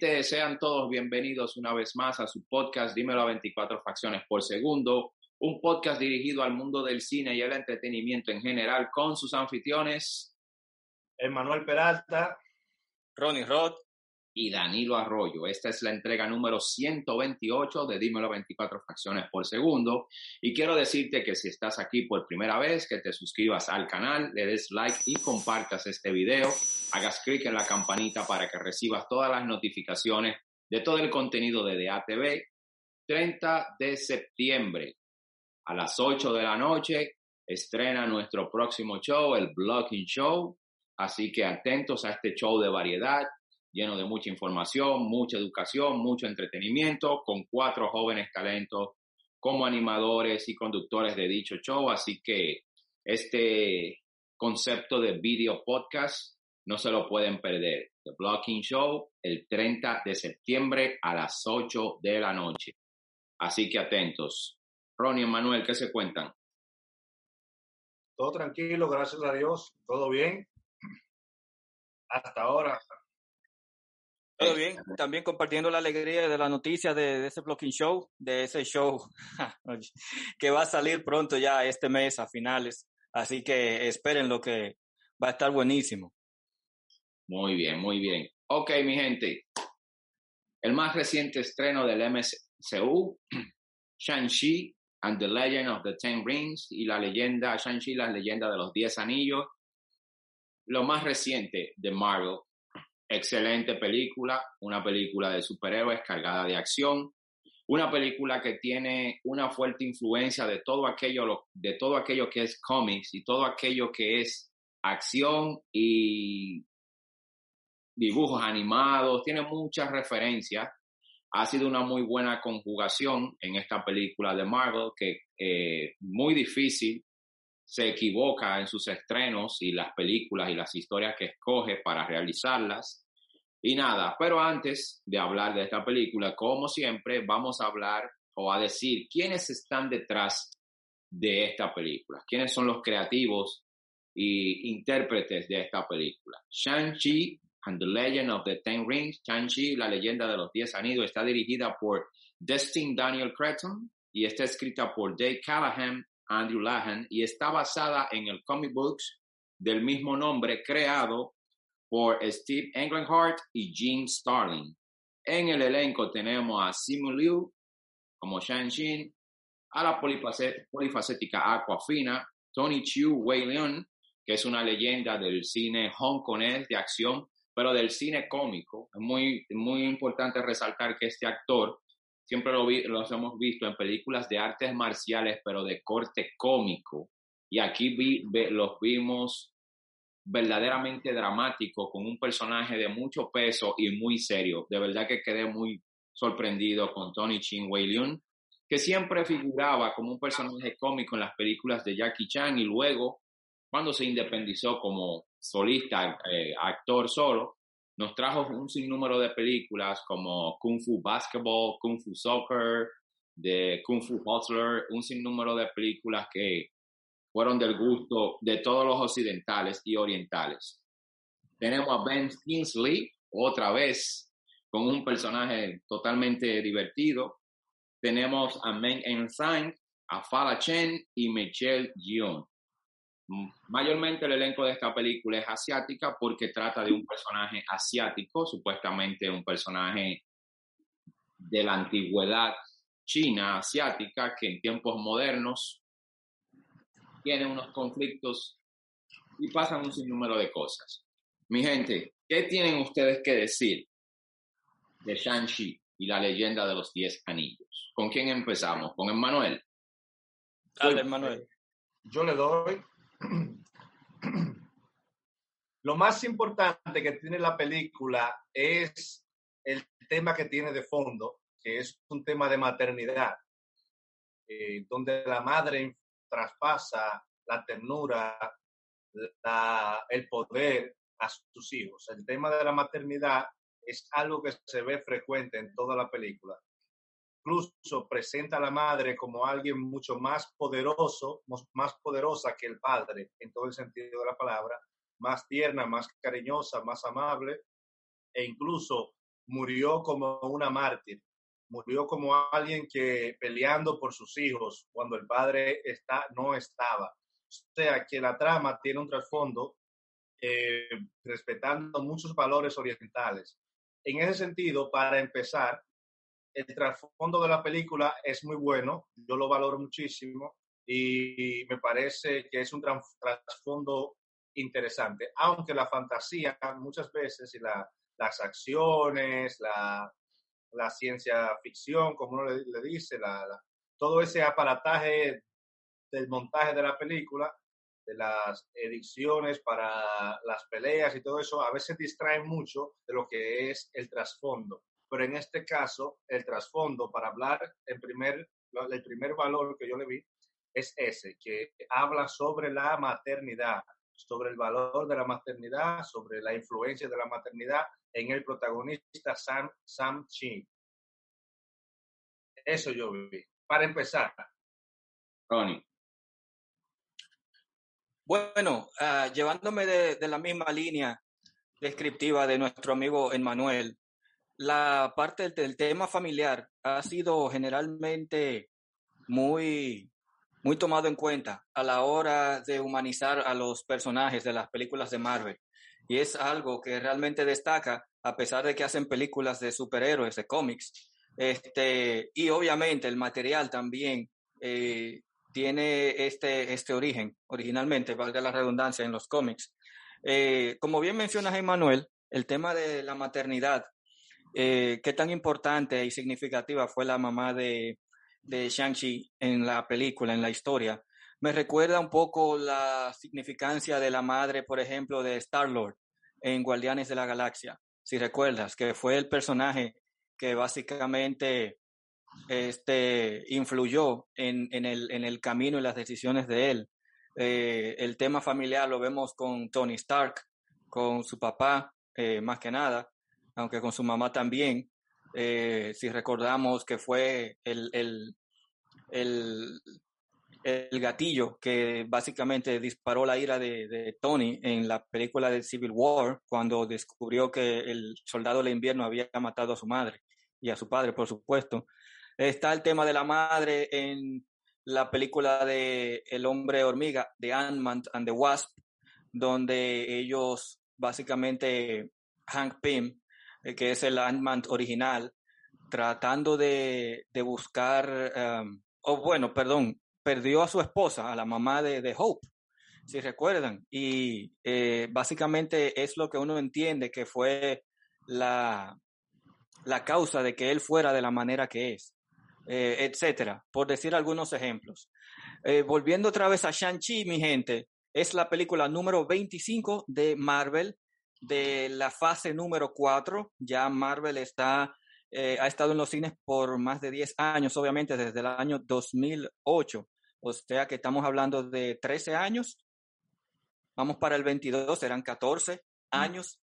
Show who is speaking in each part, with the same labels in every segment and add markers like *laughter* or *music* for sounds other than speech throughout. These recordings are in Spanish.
Speaker 1: gente, sean todos bienvenidos una vez más a su podcast Dímelo a 24 facciones por segundo, un podcast dirigido al mundo del cine y el entretenimiento en general con sus anfitriones.
Speaker 2: Emanuel Peralta.
Speaker 3: Ronnie Roth
Speaker 1: y Danilo Arroyo. Esta es la entrega número 128 de Dímelo 24 fracciones por segundo. Y quiero decirte que si estás aquí por primera vez, que te suscribas al canal, le des like y compartas este video. Hagas clic en la campanita para que recibas todas las notificaciones de todo el contenido de DATV. 30 de septiembre a las 8 de la noche estrena nuestro próximo show, el Blocking Show. Así que atentos a este show de variedad lleno de mucha información, mucha educación, mucho entretenimiento, con cuatro jóvenes talentos como animadores y conductores de dicho show. Así que este concepto de video podcast no se lo pueden perder. The Blocking Show el 30 de septiembre a las 8 de la noche. Así que atentos. Ronnie y Manuel, ¿qué se cuentan?
Speaker 2: Todo tranquilo, gracias a Dios, todo bien. Hasta ahora,
Speaker 3: todo bien, también compartiendo la alegría de la noticia de, ese Blocking Show, de ese show *laughs* que va a salir pronto ya este mes a finales. Así que esperen lo que va a estar buenísimo.
Speaker 1: Muy bien, muy bien. Ok, mi gente. El más reciente estreno del MCU, *clears throat* Shang-Chi and the Legend of the Ten Rings y la leyenda, Shang-Chi, la leyenda de los Diez Anillos. Lo más reciente de Marvel Excelente película, una película de superhéroes cargada de acción, una película que tiene una fuerte influencia de todo aquello, de todo aquello que es cómics y todo aquello que es acción y dibujos animados, tiene muchas referencias. Ha sido una muy buena conjugación en esta película de Marvel que eh, muy difícil se equivoca en sus estrenos y las películas y las historias que escoge para realizarlas. Y nada, pero antes de hablar de esta película, como siempre, vamos a hablar o a decir quiénes están detrás de esta película, quiénes son los creativos y intérpretes de esta película. Shang-Chi and the Legend of the Ten Rings, Shang-Chi, la leyenda de los Diez Anillos, está dirigida por Destin Daniel Cretton y está escrita por Dave Callahan Andrew Lahan, y está basada en el comic books del mismo nombre creado por Steve Englehart y Jim Starling. En el elenco tenemos a Simu Liu como Shang-Chi, a la polifacética Aquafina, Tony Chiu Wei Leon, que es una leyenda del cine hongkonés de acción, pero del cine cómico. Es muy, muy importante resaltar que este actor siempre lo los hemos visto en películas de artes marciales, pero de corte cómico. Y aquí vi, los vimos verdaderamente dramático, con un personaje de mucho peso y muy serio. De verdad que quedé muy sorprendido con Tony Chin Wei Leun, que siempre figuraba como un personaje cómico en las películas de Jackie Chan y luego, cuando se independizó como solista, eh, actor solo, nos trajo un sinnúmero de películas como Kung Fu Basketball, Kung Fu Soccer, de Kung Fu Hustler, un sinnúmero de películas que fueron del gusto de todos los occidentales y orientales. Tenemos a Ben Kingsley, otra vez, con un personaje totalmente divertido. Tenemos a Meng Ensang, a Fala Chen y Michelle Yeoh. Mayormente el elenco de esta película es asiática porque trata de un personaje asiático, supuestamente un personaje de la antigüedad china asiática que en tiempos modernos tiene unos conflictos y pasan un sinnúmero de cosas. Mi gente, ¿qué tienen ustedes que decir de Shang-Chi y la leyenda de los diez anillos? ¿Con quién empezamos? ¿Con Emmanuel?
Speaker 3: Dale, Emmanuel.
Speaker 2: Yo le doy *clears throat* lo más importante que tiene la película es el tema que tiene de fondo, que es un tema de maternidad, eh, donde la madre traspasa la ternura, el poder a sus hijos. El tema de la maternidad es algo que se ve frecuente en toda la película incluso presenta a la madre como alguien mucho más poderoso, más poderosa que el padre, en todo el sentido de la palabra, más tierna, más cariñosa, más amable, e incluso murió como una mártir, murió como alguien que peleando por sus hijos cuando el padre está, no estaba. O sea, que la trama tiene un trasfondo eh, respetando muchos valores orientales. En ese sentido, para empezar, el trasfondo de la película es muy bueno, yo lo valoro muchísimo y me parece que es un trasfondo interesante, aunque la fantasía muchas veces y la, las acciones, la, la, ciencia ficción, como uno le, dice, la, todo ese aparataje del montaje de la película, de las ediciones para las peleas y todo eso, a veces distrae mucho de lo que es el trasfondo. Pero en este caso, el trasfondo, para hablar, en primer, el primer valor que yo le vi es ese, que habla sobre la maternidad, sobre el valor de la maternidad, sobre la influencia de la maternidad en el protagonista Sam, Sam Chin. Eso yo vi. Para empezar.
Speaker 1: Ronnie.
Speaker 3: Bueno, uh, llevándome de, de, la misma línea descriptiva de nuestro amigo Emmanuel, la parte del tema familiar ha sido generalmente muy muy tomado en cuenta a la hora de humanizar a los personajes de las películas de Marvel. Y es algo que realmente destaca, a pesar de que hacen películas de superhéroes, de cómics. Este, y obviamente el material también eh, tiene este, este origen, originalmente, valga la redundancia, en los cómics. Eh, como bien mencionas, Emanuel, el tema de la maternidad, eh, qué tan importante y significativa fue la mamá de, de Shang-Chi en la película, en la historia, me recuerda un poco la significancia de la madre, por ejemplo, de Star-Lord en Guardianes de la Galaxia. Si recuerdas, que fue el personaje que básicamente este, influyó en, en, el, en el camino y las decisiones de él. Eh, el tema familiar lo vemos con Tony Stark, con su papá, eh, más que nada, aunque con su mamá también. Eh, si recordamos que fue el, el, el, el, gatillo que básicamente disparó la ira de, Tony en la película de Civil War, cuando descubrió que el soldado del invierno había matado a su madre y a su padre, por supuesto. Está el tema de la madre en la película de El hombre hormiga, de Ant-Man and the Wasp, donde ellos básicamente, Hank Pym, que es el Ant-Man original, tratando de, de buscar, um, o oh, bueno, perdón, perdió a su esposa, a la mamá de, de Hope, si recuerdan, y eh, básicamente es lo que uno entiende que fue la, la causa de que él fuera de la manera que es, eh, etcétera, por decir algunos ejemplos. Eh, volviendo otra vez a Shang-Chi, mi gente, es la película número 25 de Marvel de la fase número 4. Ya Marvel está, eh, ha estado en los cines por más de 10 años, obviamente desde el año 2008. O sea que estamos hablando de 13 años. Vamos para el 22, serán 14 años.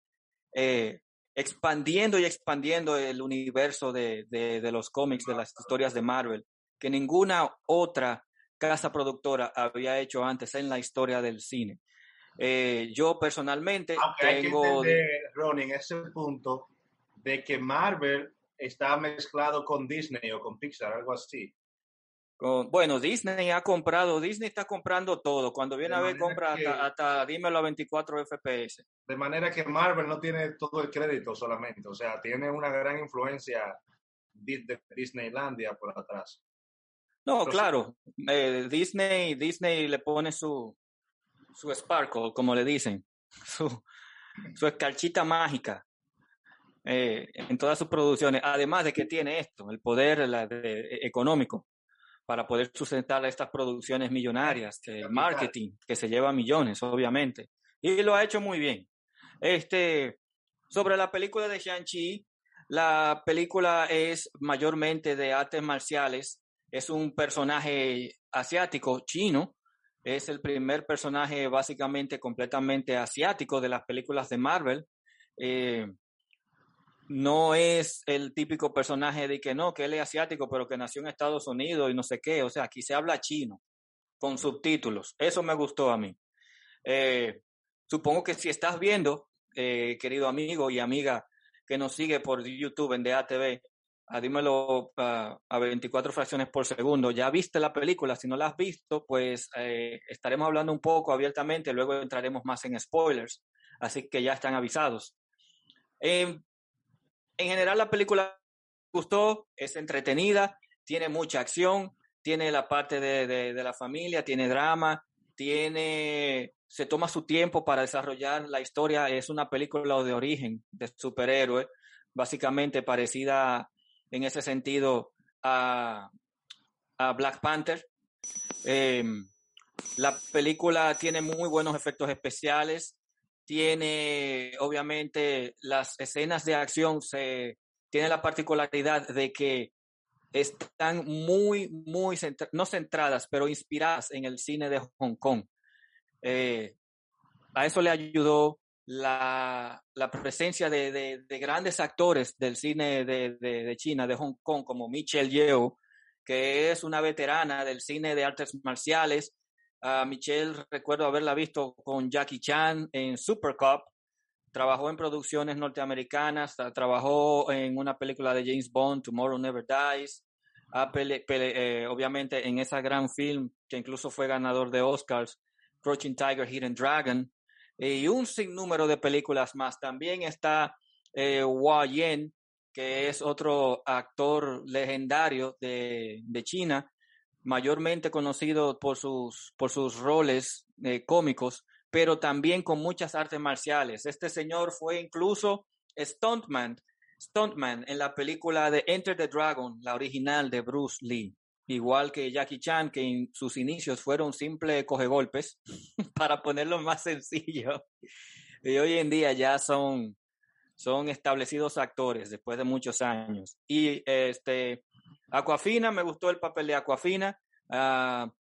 Speaker 3: Eh, expandiendo y expandiendo el universo de, de, de los cómics, de las historias de Marvel, que ninguna otra casa productora había hecho antes en la historia del cine. Eh, yo personalmente
Speaker 2: Aunque
Speaker 3: tengo...
Speaker 2: Hay que entender, Ronnie, en ese punto de que Marvel está mezclado con Disney o con Pixar, algo así.
Speaker 3: Con, bueno, Disney ha comprado, Disney está comprando todo. Cuando viene
Speaker 2: De
Speaker 3: a ver, compra
Speaker 2: que-
Speaker 3: hasta, hasta, dímelo a 24 FPS.
Speaker 2: De manera que Marvel no tiene todo el crédito solamente, o sea, tiene una gran influencia de Disneylandia por atrás.
Speaker 3: No, claro, eh, Disney, Disney le pone su, su sparkle, como le dicen, *laughs* su, su escarchita mágica eh, en todas sus producciones. Además de que tiene esto, el poder la de- e- económico para poder sustentar estas producciones millonarias, que el marketing, que se lleva millones, obviamente. Y lo ha hecho muy bien. Este, sobre la película de Shang-Chi, la película es mayormente de artes marciales. Es un personaje asiático, chino. Es el primer personaje básicamente completamente asiático de las películas de Marvel. Eh, no es el típico personaje de que no, que él es asiático, pero que nació en Estados Unidos y no sé qué. O sea, aquí se habla chino con subtítulos. Eso me gustó a mí. Eh, supongo que si estás viendo, eh, querido amigo y amiga que nos sigue por YouTube en DATV, a dímelo a 24 fracciones por segundo, ya viste la película, si no la has visto, pues eh, estaremos hablando un poco abiertamente, luego entraremos más en spoilers, así que ya están avisados. Em, en general la película gustó, es entretenida, tiene mucha acción, tiene la parte de, de, la familia, tiene drama, tiene, se toma su tiempo para desarrollar la historia, es una película de origen de superhéroe, básicamente parecida en ese sentido a, a Black Panther. Em, la película tiene muy buenos efectos especiales, tiene obviamente las escenas de acción, se, tiene la particularidad de que están muy, muy, no centradas, pero inspiradas en el cine de Hong Kong. Eh, a eso le ayudó la, la presencia de, de, grandes actores del cine de, de, China, de Hong Kong, como Michelle Yeoh, que es una veterana del cine de artes marciales. Uh, Michelle recuerdo haberla visto con Jackie Chan en Super Cup. Trabajó en producciones norteamericanas, trabajó en una película de James Bond, Tomorrow Never Dies. Eh, obviamente en esa gran film que incluso fue ganador de Oscars, Crouching Tiger, Hidden Dragon y un sinnúmero de películas más. También está eh, Hua Yen, que es otro actor legendario de, de, China, mayormente conocido por sus, por sus roles eh, cómicos, pero también con muchas artes marciales. Este señor fue incluso stuntman, stuntman en la película de Enter the Dragon, la original de Bruce Lee igual que Jackie Chan, que en sus inicios fueron simple coge golpes, *laughs* para ponerlo más sencillo. Y hoy en día ya son, son establecidos actores después de muchos años. Y este, Aquafina, me gustó el papel de Aquafina. Uh,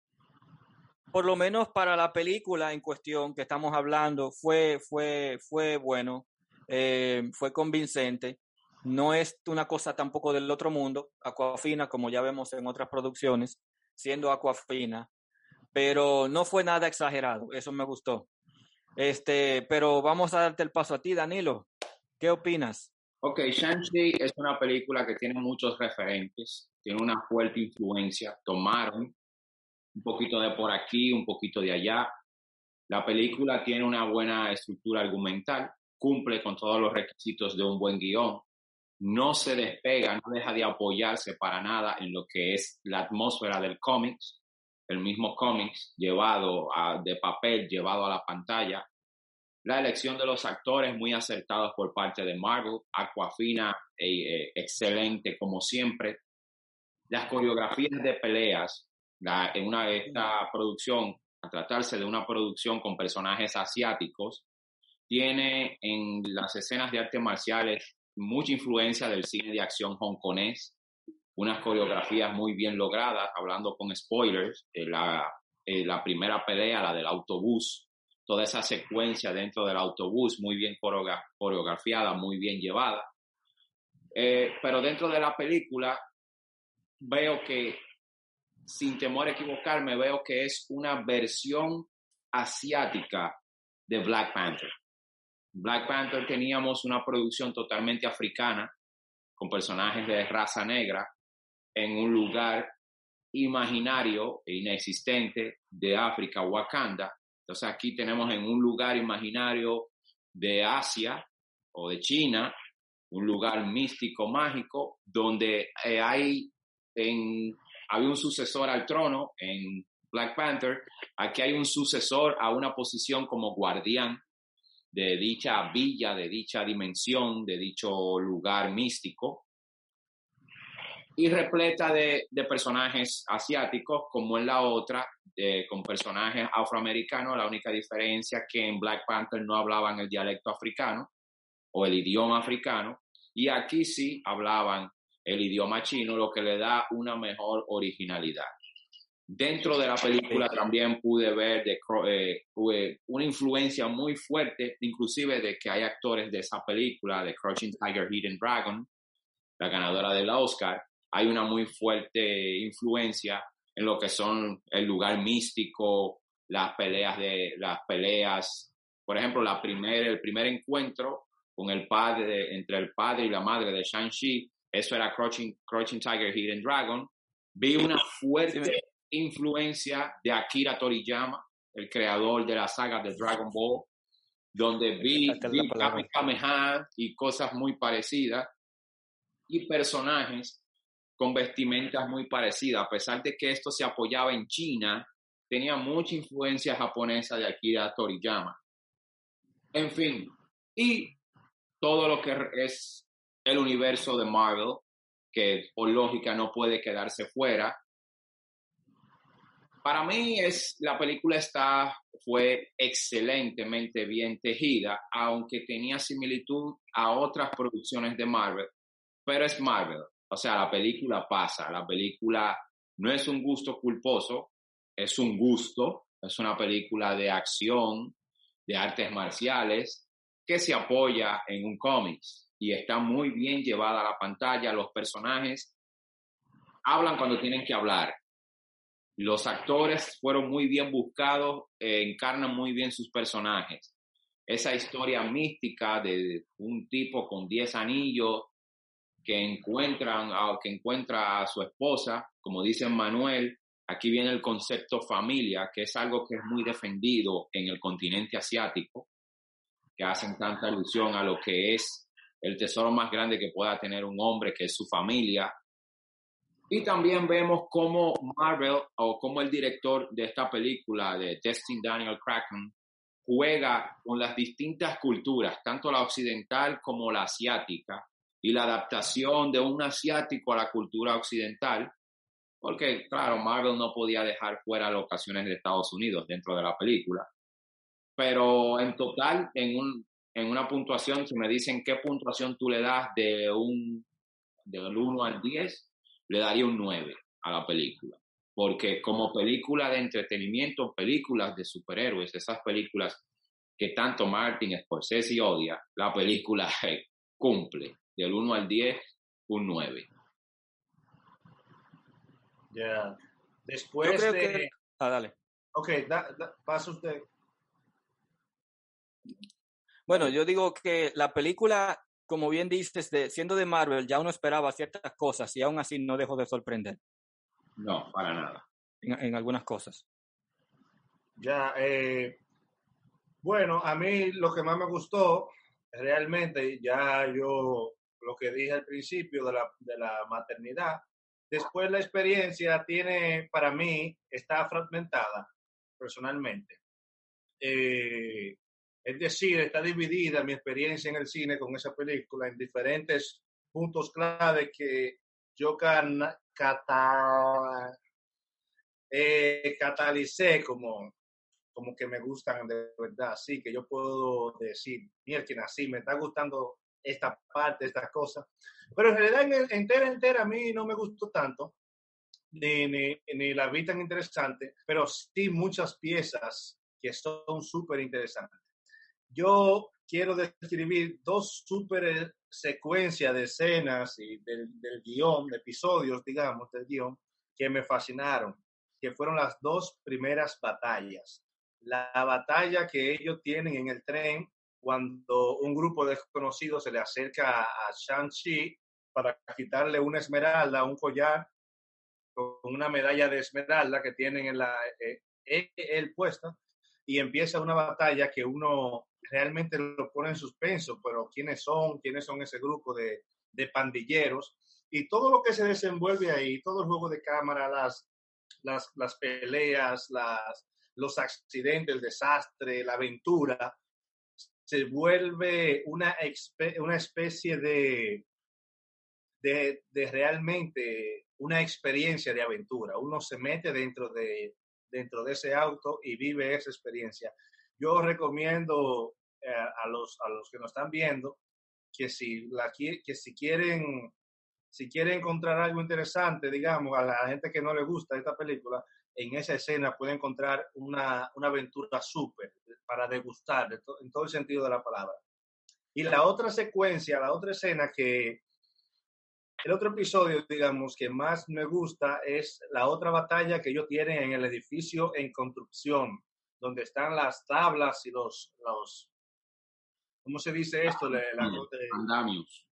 Speaker 3: por lo menos para la película en cuestión que estamos hablando, fue, fue, fue bueno, eh, fue convincente. No es una cosa tampoco del otro mundo, Aquafina, como ya vemos en otras producciones, siendo Aquafina, pero no fue nada exagerado, eso me gustó. Este, pero vamos a darte el paso a ti, Danilo. ¿Qué opinas?
Speaker 1: Ok, Shang-Chi es una película que tiene muchos referentes, tiene una fuerte influencia, tomaron un poquito de por aquí, un poquito de allá. La película tiene una buena estructura argumental, cumple con todos los requisitos de un buen guion, no se despega, no deja de apoyarse para nada en lo que es la atmósfera del cómics, el mismo cómics llevado a, de papel, llevado a la pantalla. La elección de los actores muy acertados por parte de Marvel, Aquafina, e, excelente como siempre. Las coreografías de peleas, en una, esta producción, a tratarse de una producción con personajes asiáticos, tiene en las escenas de artes marciales mucha influencia del cine de acción hongkonés, unas coreografías muy bien logradas, hablando con spoilers, eh, la, eh, la, primera pelea, la del autobús, toda esa secuencia dentro del autobús, muy bien coreografiada, muy bien llevada. Eh, pero dentro de la película veo que, sin temor a equivocarme, veo que es una versión asiática de Black Panther. Black Panther teníamos una producción totalmente africana, con personajes de raza negra, en un lugar imaginario e inexistente de África, Wakanda. Entonces aquí tenemos en un lugar imaginario de Asia o de China, un lugar místico, mágico, donde eh, hay en, había un sucesor al trono en Black Panther, aquí hay un sucesor a una posición como guardián de dicha villa, de dicha dimensión, de dicho lugar místico, y repleta de, personajes asiáticos, como en la otra, con personajes afroamericanos, la única diferencia que en Black Panther no hablaban el dialecto africano o el idioma africano, y aquí sí hablaban el idioma chino, lo que le da una mejor originalidad. Dentro de la película también pude ver de, eh, una influencia muy fuerte, inclusive de que hay actores de esa película, de Crouching Tiger, Hidden Dragon, la ganadora del Oscar, hay una muy fuerte influencia en lo que son el lugar místico, las peleas de las peleas, por ejemplo, la primer, el primer encuentro con el padre, entre el padre y la madre de Shang-Chi. Eso era Crouching, Crouching Tiger, Hidden Dragon. Vi una fuerte influencia de Akira Toriyama, el creador de la saga de Dragon Ball, donde vi, vi y cosas muy parecidas y personajes con vestimentas muy parecidas, a pesar de que esto se apoyaba en China, tenía mucha influencia japonesa de Akira Toriyama. En fin, y todo lo que es el universo de Marvel, que por lógica no puede quedarse fuera. Para mí es la película está fue excelentemente bien tejida, aunque tenía similitud a otras producciones de Marvel, pero es Marvel. O sea, la película pasa, la película no es un gusto culposo, es un gusto, es una película de acción, de artes marciales, que se apoya en un cómics y está muy bien llevada a la pantalla. Los personajes hablan cuando tienen que hablar. Los actores fueron muy bien buscados, eh, encarnan muy bien sus personajes. Esa historia mística de un tipo con 10 anillos que encuentran que encuentra a su esposa, como dice Manuel, aquí viene el concepto familia, que es algo que es muy defendido en el continente asiático, que hacen tanta alusión a lo que es el tesoro más grande que pueda tener un hombre, que es su familia. Y también vemos cómo Marvel o cómo el director de esta película, de Destin Daniel Kraken, juega con las distintas culturas, tanto la occidental como la asiática, y la adaptación de un asiático a la cultura occidental, porque claro, Marvel no podía dejar fuera locaciones de Estados Unidos dentro de la película. Pero en total, en, un, en una puntuación, si me dicen qué puntuación tú le das de un del 1 al 10, le daría un 9 a la película. Porque como película de entretenimiento, películas de superhéroes, esas películas que tanto Martin Scorsese odia, la película *laughs* cumple del 1 al 10, un 9.
Speaker 2: Ya. Después de...
Speaker 3: Ah, dale.
Speaker 2: Ok, da, pasa usted.
Speaker 3: Bueno, yo digo que la película, como bien dices, de, siendo de Marvel, ya uno esperaba ciertas cosas y aún así no dejó de sorprender.
Speaker 1: No, para nada.
Speaker 3: En, algunas cosas.
Speaker 2: Ya, eh, bueno, a mí lo que más me gustó, realmente, ya yo lo que dije al principio de la, de la maternidad. Después la experiencia tiene, para mí, está fragmentada personalmente. Eh, es decir, está dividida mi experiencia en el cine con esa película en diferentes puntos clave que yo can, eh, catalicé como, como que me gustan de verdad. Sí, que yo puedo decir, mira, así me está gustando esta parte, estas cosas. Pero en realidad, entera, entera, a mí no me gustó tanto, ni, ni, ni la vi tan interesante, pero sí muchas piezas que son súper interesantes. Yo quiero describir dos súper secuencias de escenas y del, del guion, de episodios, digamos, del guion, que me fascinaron, que fueron las dos primeras batallas. La batalla que ellos tienen en el tren cuando un grupo de desconocidos se le acerca a Shang-Chi para quitarle una esmeralda, un collar con una medalla de esmeralda que tienen en la eh, eh, él puesta y empieza una batalla que uno realmente lo pone en suspenso, pero quiénes son, quiénes son ese grupo de, de pandilleros y todo lo que se desenvuelve ahí, todo el juego de cámara, las, las, las peleas, las, los accidentes, el desastre, la aventura, se vuelve una, una especie de, de, de, realmente una experiencia de aventura. Uno se mete dentro de, dentro de ese auto y vive esa experiencia. Yo recomiendo eh, a, los, a los que nos están viendo que si, la, que si quieren si quieren encontrar algo interesante, digamos, a la gente que no le gusta esta película, en esa escena puede encontrar una, una aventura súper para degustar en todo el sentido de la palabra. Y la otra secuencia, la otra escena que, el otro episodio, digamos, que más me gusta es la otra batalla que ellos tienen en el edificio en construcción, donde están las tablas y los, los, ¿cómo se dice esto? La- la-
Speaker 1: Andamios.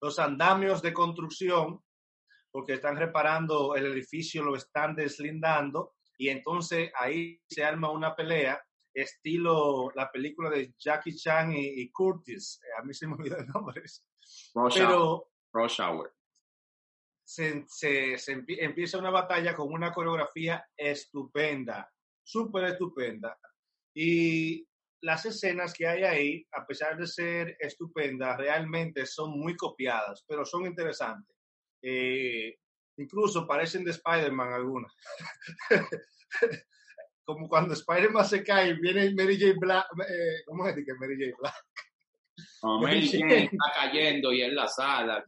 Speaker 2: los andamios de construcción, porque están reparando el edificio, lo están deslindando, y entonces ahí se arma una pelea, estilo la película de Jackie Chan y, y Curtis. Eh, A mí se me olvidó el nombre.
Speaker 1: Rush Hour.
Speaker 2: Pero
Speaker 1: Rush Hour.
Speaker 2: se, se- se empie- empieza una batalla con una coreografía estupenda, súper estupenda. Y las escenas que hay ahí, a pesar de ser estupendas, realmente son muy copiadas, pero son interesantes. Eh, incluso parecen de Spider-Man algunas. *laughs* Como cuando Spider-Man se cae, viene Mary J. Black, eh, ¿cómo es que Mary J. Black?
Speaker 1: No, *laughs* Mary Jane está cayendo y en la sala.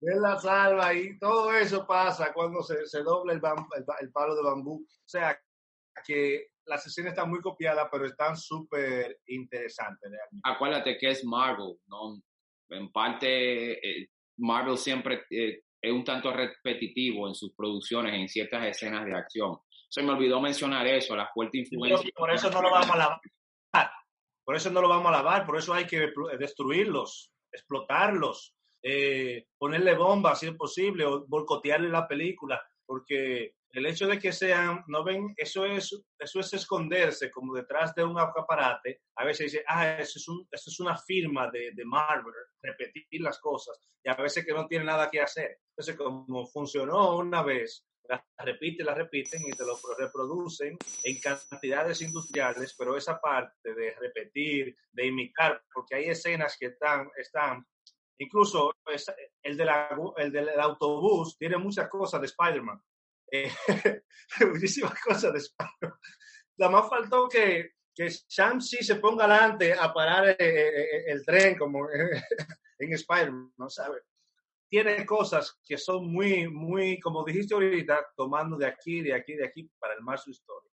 Speaker 2: Él la salva y todo eso pasa cuando se, se dobla el, bam- el, el palo de bambú. O sea, que las escenas están muy copiadas, pero están súper interesantes realmente.
Speaker 1: Acuérdate que es Marvel, ¿no? En parte, eh, Marvel siempre eh, es un tanto repetitivo en sus producciones, en ciertas escenas de acción. Se me olvidó mencionar eso, la fuerte influencia.
Speaker 2: Por eso no lo vamos a lavar. Por eso no lo vamos a lavar, por eso hay que destruirlos, explotarlos, eh, ponerle bombas si es posible, o boicotearle la película, porque el hecho de que sean, no ven, eso es, eso es esconderse como detrás de un acaparate. A veces dice, ah, eso es, un, eso es una firma de, de Marvel, repetir las cosas, y a veces que no tiene nada que hacer. Entonces, como funcionó una vez, la repiten, la repiten y te lo reproducen en cantidades industriales, pero esa parte de repetir, de imitar, porque hay escenas que están, están incluso es- el, de la- el del autobús tiene muchas cosas de Spider-Man, Eh, *laughs* muchísimas cosas de Spider-Man. Nada más faltó que, que Shang-Chi se ponga adelante a parar eh, eh, el tren como *laughs* en Spider-Man, ¿no sabe? Tiene cosas que son muy, muy, como dijiste ahorita, tomando de aquí, de aquí, de aquí para más su historia.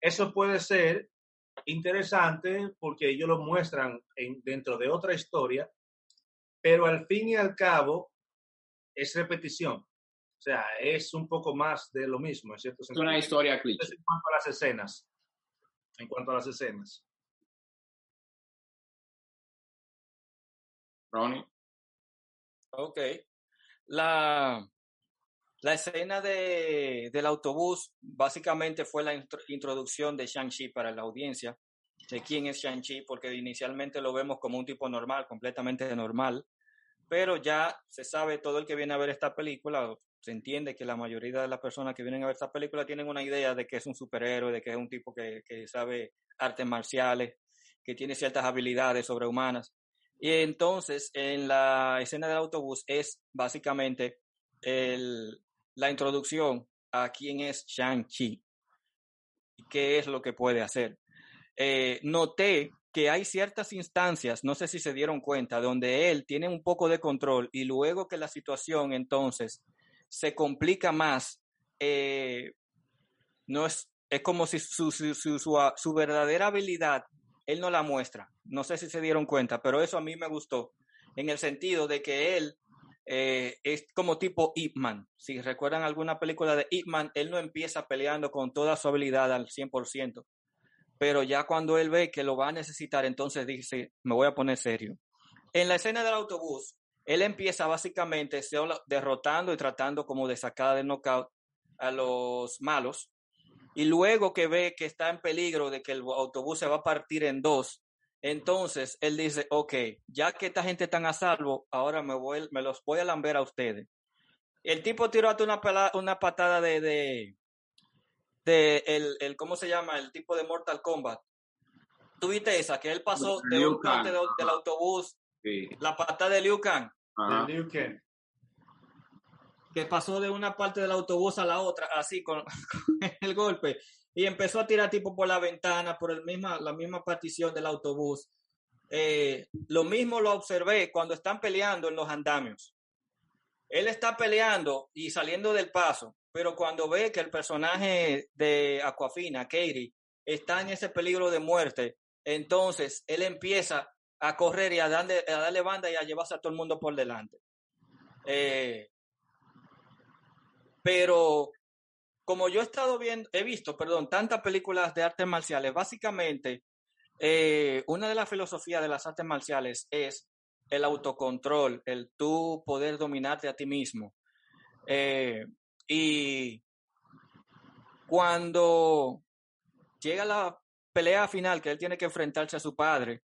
Speaker 2: Eso puede ser interesante porque ellos lo muestran en- dentro de otra historia, pero al fin y al cabo es repetición. O sea, es un poco más de lo mismo, en cierto
Speaker 1: Es
Speaker 2: sentido.
Speaker 1: una historia cliché.
Speaker 2: En cuanto a las escenas. En cuanto a las escenas.
Speaker 1: Ronnie.
Speaker 3: Ok. La, la escena de, del autobús básicamente fue la intro- introducción de Shang-Chi para la audiencia, de quién es Shang-Chi, porque inicialmente lo vemos como un tipo normal, completamente normal, pero ya se sabe, todo el que viene a ver esta película, se entiende que la mayoría de las personas que vienen a ver esta película tienen una idea de que es un superhéroe, de que es un tipo que, que sabe artes marciales, que tiene ciertas habilidades sobrehumanas. Y entonces, en la escena del autobús es básicamente el- la introducción a quién es Shang-Chi y qué es lo que puede hacer. Eh, noté que hay ciertas instancias, no sé si se dieron cuenta, donde él tiene un poco de control y luego que la situación entonces se complica más, eh, no es, es como si su, su, su, su, verdadera habilidad él no la muestra. No sé si se dieron cuenta, pero eso a mí me gustó, en el sentido de que él eh, es como tipo Ip. Si recuerdan alguna película de Ip él no empieza peleando con toda su habilidad al 100%, pero ya cuando él ve que lo va a necesitar, entonces dice, me voy a poner serio. En la escena del autobús, él empieza básicamente derrotando y tratando como de sacar de knockout a los malos, y luego que ve que está en peligro de que el autobús se va a partir en dos, entonces él dice, ok, ya que esta gente está a salvo, ahora me, voy, me los voy a lamber a ustedes. El tipo tiró hasta una, pela- una patada de, de, de el, el, ¿cómo se llama? El tipo de Mortal Kombat. ¿Tuviste esa? Que él pasó de un parte del autobús,
Speaker 1: Sí.
Speaker 3: la patada de Liu Kang,
Speaker 1: Ajá.
Speaker 2: De Liu Kang.
Speaker 3: Que pasó de una parte del autobús a la otra, así *laughs* con, el golpe, y empezó a tirar tipo por la ventana, por el misma, la misma partición del autobús. Eh, lo mismo lo observé cuando están peleando en los andamios. Él está peleando y saliendo del paso, pero cuando ve que el personaje de Aquafina, Katie, está en ese peligro de muerte, entonces él empieza a correr y a darle, a darle banda y a llevarse a todo el mundo por delante. Eh, pero como yo he estado viendo, he visto, perdón, tantas películas de artes marciales, básicamente eh, una de las filosofías de las artes marciales es el autocontrol, el tú poder dominarte a ti mismo. Eh, y cuando llega la pelea final, que él tiene que enfrentarse a su padre,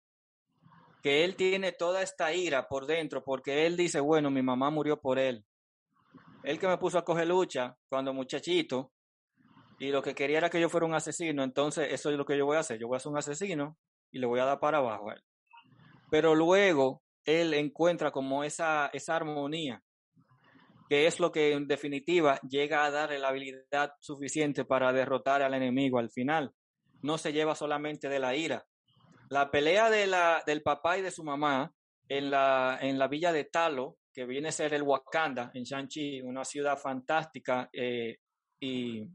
Speaker 3: que él tiene toda esta ira por dentro, porque él dice, bueno, mi mamá murió por él. Él que me puso a coger lucha cuando muchachito, y lo que quería era que yo fuera un asesino, entonces eso es lo que yo voy a hacer, yo voy a ser un asesino y le voy a dar para abajo a él. Pero luego él encuentra como esa, esa armonía que es lo que en definitiva llega a darle la habilidad suficiente para derrotar al enemigo al final. No se lleva solamente de la ira. La pelea de la, del papá y de su mamá en la, en la villa de Talo, que viene a ser el Wakanda en Shanxi, una ciudad fantástica eh, y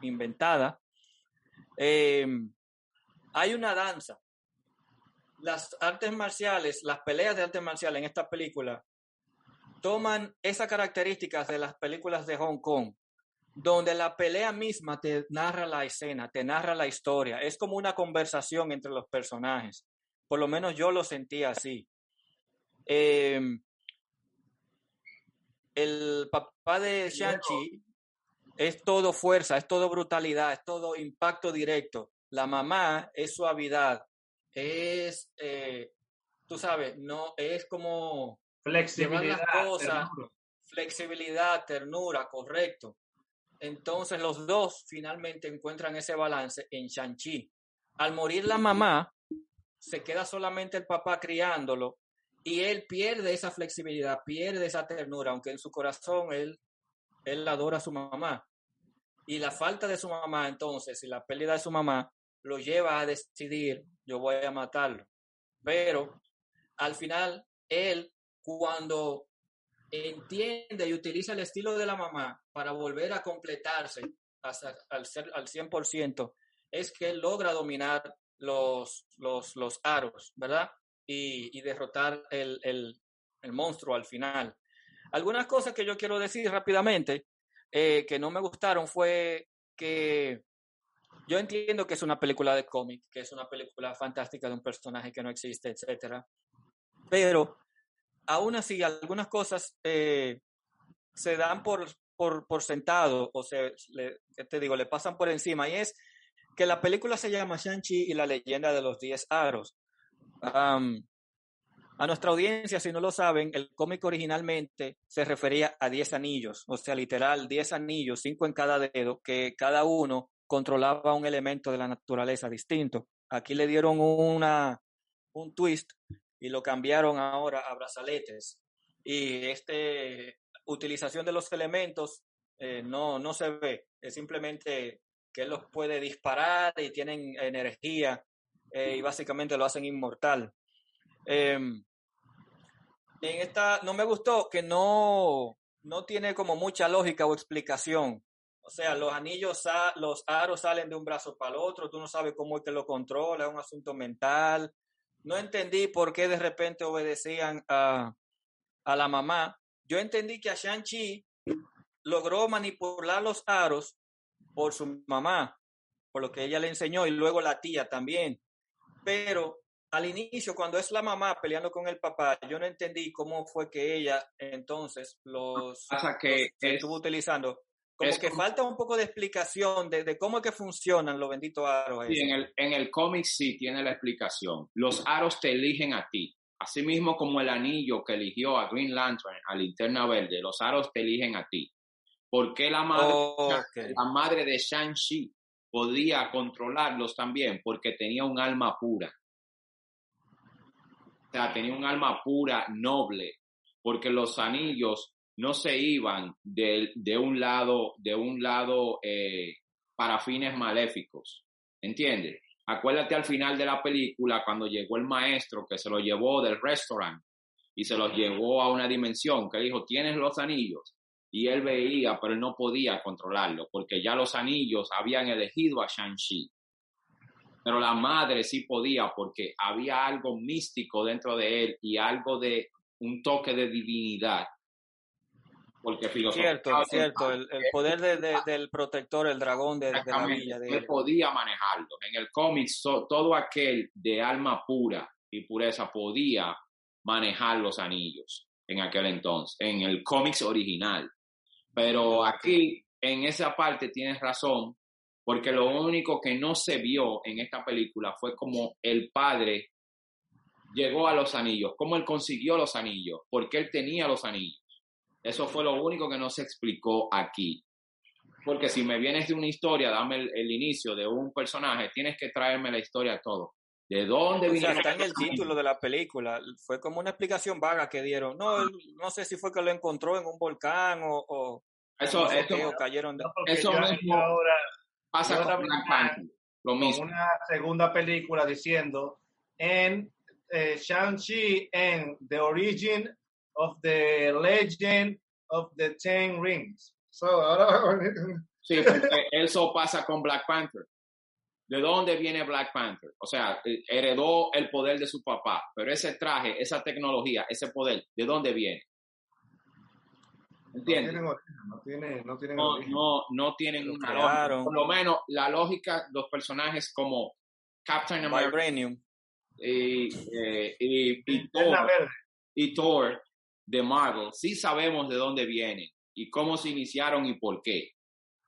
Speaker 3: inventada, eh, hay una danza. Las artes marciales, las peleas de artes marciales en esta película toman esas características de las películas de Hong Kong, donde la pelea misma te narra la escena, te narra la historia. Es como una conversación entre los personajes. Por lo menos yo lo sentía así. Em, el papá de Shang-Chi es todo fuerza, es todo brutalidad, es todo impacto directo. La mamá es suavidad, es, eh, tú sabes, no, es como
Speaker 2: Flexibilidad.
Speaker 3: flexibilidad, ternura, correcto. Entonces los dos finalmente encuentran ese balance en Shang-Chi. Al morir la mamá, se queda solamente el papá criándolo y él pierde esa flexibilidad, pierde esa ternura, aunque en su corazón él, él adora a su mamá. Y la falta de su mamá entonces y la pérdida de su mamá lo lleva a decidir, yo voy a matarlo. Pero al final él cuando entiende y utiliza el estilo de la mamá para volver a completarse hasta, al, ser, al 100%, es que logra dominar los, los, los aros, ¿verdad? Y, derrotar el, el, el, monstruo al final. Algunas cosas que yo quiero decir rápidamente eh, que no me gustaron fue que yo entiendo que es una película de cómic, que es una película fantástica de un personaje que no existe, etcétera. Pero aún así, algunas cosas eh, se dan por, por, por, sentado, o se, le, te digo, le pasan por encima, y es que la película se llama Shang-Chi y la leyenda de los diez aros. A nuestra audiencia, si no lo saben, el cómic originalmente se refería a diez anillos, o sea, literal, diez anillos, cinco en cada dedo, que cada uno controlaba un elemento de la naturaleza distinto. Aquí le dieron una, un twist y lo cambiaron ahora a brazaletes. Y este utilización de los elementos eh, no, no se ve, es simplemente que los puede disparar y tienen energía eh, y básicamente lo hacen inmortal. Eh, en esta no me gustó que no, no tiene como mucha lógica o explicación. O sea, los anillos, los aros salen de un brazo para el otro, tú no sabes cómo es que lo controla, es un asunto mental no entendí por qué de repente obedecían a, a la mamá. Yo entendí que a Shang-Chi logró manipular los aros por su mamá, por lo que ella le enseñó, y luego la tía también. Pero al inicio, cuando es la mamá peleando con el papá, yo no entendí cómo fue que ella entonces los,
Speaker 1: que
Speaker 3: estuvo utilizando. Como que falta un poco de explicación de, cómo es que funcionan los benditos aros.
Speaker 1: Sí, en el, en el cómic sí tiene la explicación. Los aros te eligen a ti. Asimismo como el anillo que eligió a Green Lantern, a Linterna Verde, los aros te eligen a ti. ¿Por qué la madre, la madre de Shang-Chi podía controlarlos también? Porque tenía un alma pura. O sea, tenía un alma pura, noble, porque los anillos no se iban de, de un lado, de un lado eh, para fines maléficos. ¿Entiendes? Acuérdate al final de la película cuando llegó el maestro que se lo llevó del restaurante y se los llevó a una dimensión que dijo, tienes los anillos. Y él veía, pero él no podía controlarlo porque ya los anillos habían elegido a Shang-Chi. Pero la madre sí podía porque había algo místico dentro de él y algo de un toque de divinidad Porque.
Speaker 3: Cierto, cierto. El, poder del protector, el dragón de, la villa. De...
Speaker 1: Él podía manejarlo. En el cómic, todo aquel de alma pura y pureza podía manejar los anillos en aquel entonces, en el cómics original. Pero aquí, en esa parte, tienes razón, porque lo único que no se vio en esta película fue como el padre llegó a los anillos, cómo él consiguió los anillos, porque él tenía los anillos. Eso fue lo único que no se explicó aquí. Porque si me vienes de una historia, dame el, inicio de un personaje, tienes que traerme la historia todo. ¿De dónde
Speaker 3: vino? está en el título de la película. Fue como una explicación vaga que dieron. No, no sé si fue que lo encontró en un volcán o,
Speaker 1: eso,
Speaker 3: cayeron. De...
Speaker 1: eso mismo ahora pasa con Lo mismo.
Speaker 2: Una segunda película diciendo en eh, Shang-Chi en The Origin of the Legend of the Ten Rings. So, *laughs*
Speaker 1: sí, porque eso pasa con Black Panther. ¿De dónde viene Black Panther? O sea, eh, heredó el poder de su papá, pero ese traje, esa tecnología, ese poder, ¿de dónde viene? ¿Entiendes?
Speaker 2: No tienen, no tienen,
Speaker 1: no, no, no tienen una lógica. Por lo menos la lógica, los personajes como Captain America y, eh, y, y, Thor, y Thor de Marvel, sí sabemos de dónde vienen y cómo se iniciaron y por qué.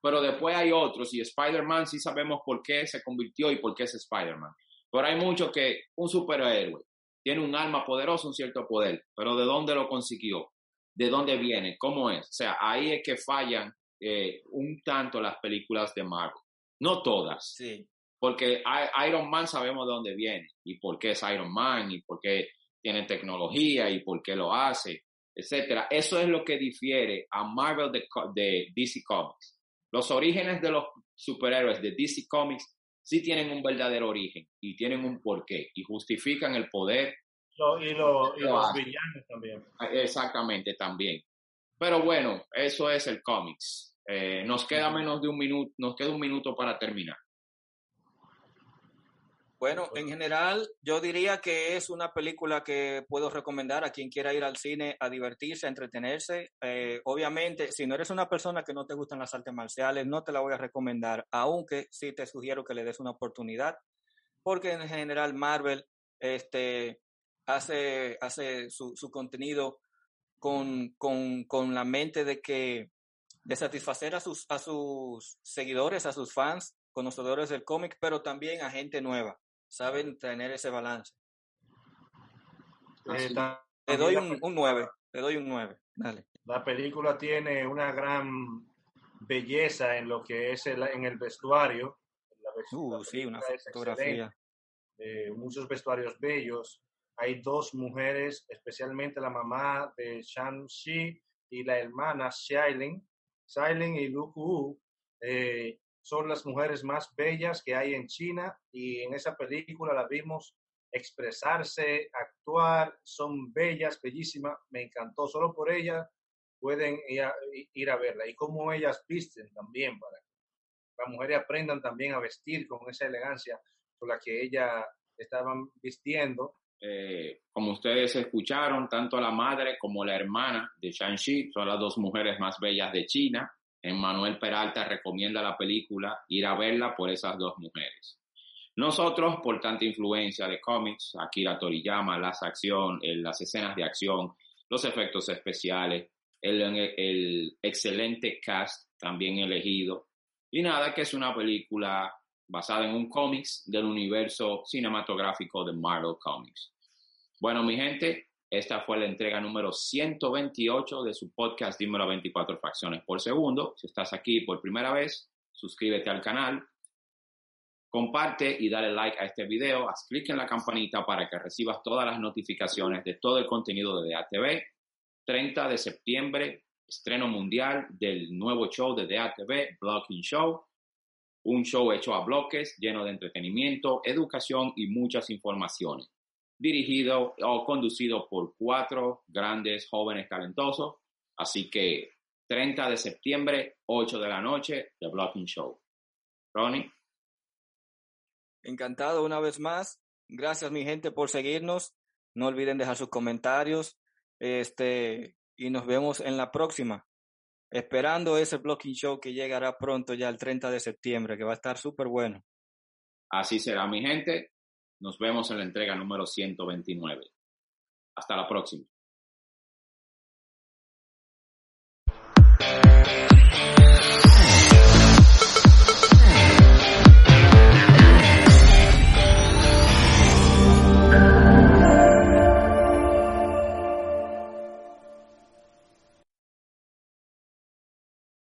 Speaker 1: Pero después hay otros y Spider-Man sí sabemos por qué se convirtió y por qué es Spider-Man. Pero hay muchos que un superhéroe tiene un alma poderosa, un cierto poder, pero ¿de dónde lo consiguió? ¿De dónde viene? ¿Cómo es? O sea, ahí es que fallan eh, un tanto las películas de Marvel. No todas.
Speaker 3: Sí.
Speaker 1: Porque Iron Man sabemos de dónde viene y por qué es Iron Man y por qué tiene tecnología y por qué lo hace, etcétera. Eso es lo que difiere a Marvel de, de DC Comics. Los orígenes de los superhéroes de DC Comics sí tienen un verdadero origen y tienen un porqué y justifican el poder.
Speaker 2: y, los villanos también.
Speaker 1: Ah, exactamente, también. Pero bueno, eso es el cómics. Eh, nos queda menos de un minuto, nos queda un minuto para terminar.
Speaker 3: Bueno, en general, yo diría que es una película que puedo recomendar a quien quiera ir al cine a divertirse, a entretenerse. Eh, obviamente, si no eres una persona que no te gustan las artes marciales, no te la voy a recomendar, aunque sí te sugiero que le des una oportunidad, porque en general Marvel este, hace, hace su, su contenido con, con, con la mente de que de satisfacer a sus, a sus seguidores, a sus fans, conocedores del cómic, pero también a gente nueva saben tener ese balance. Eh, le doy un, un 9, le doy un 9, dale.
Speaker 2: La película tiene una gran belleza en lo que es el, en el vestuario.
Speaker 3: uh, sí, una fotografía.
Speaker 2: Eh, muchos vestuarios bellos. Hay dos mujeres, especialmente la mamá de Shang-Chi y la hermana Xiailin, Xiailin y Lu Ku, eh, son las mujeres más bellas que hay en China y en esa película la vimos expresarse, actuar, son bellas, bellísimas, me encantó, solo por ella pueden ir a, verla y cómo ellas visten también para que las mujeres aprendan también a vestir con esa elegancia con la que ellas estaban vistiendo.
Speaker 1: Eh, como ustedes escucharon, tanto la madre como la hermana de Shang-Chi son las dos mujeres más bellas de China Manuel Peralta recomienda la película, ir a verla por esas dos mujeres. Nosotros, por tanta influencia de cómics, Akira Toriyama, las acción, las escenas de acción, los efectos especiales, el, el excelente cast también elegido, y nada, que es una película basada en un cómics del universo cinematográfico de Marvel Comics. Bueno, mi gente, esta fue la entrega número 128 de su podcast Dímelo 24 fracciones por segundo. Si estás aquí por primera vez, suscríbete al canal, comparte y dale like a este video, haz clic en la campanita para que recibas todas las notificaciones de todo el contenido de DATV. 30 de septiembre, estreno mundial del nuevo show de DATV, Blocking Show. Un show hecho a bloques, lleno de entretenimiento, educación y muchas informaciones dirigido o conducido por cuatro grandes jóvenes talentosos. Así que 30 de septiembre, 8 de la noche, The Blocking Show. Ronnie.
Speaker 3: Encantado una vez más. Gracias mi gente por seguirnos. No olviden dejar sus comentarios. Este, y nos vemos en la próxima. Esperando ese blocking show que llegará pronto ya el 30 de septiembre, que va a estar súper bueno.
Speaker 1: Así será mi gente. Nos vemos en la entrega número 129. Hasta la próxima.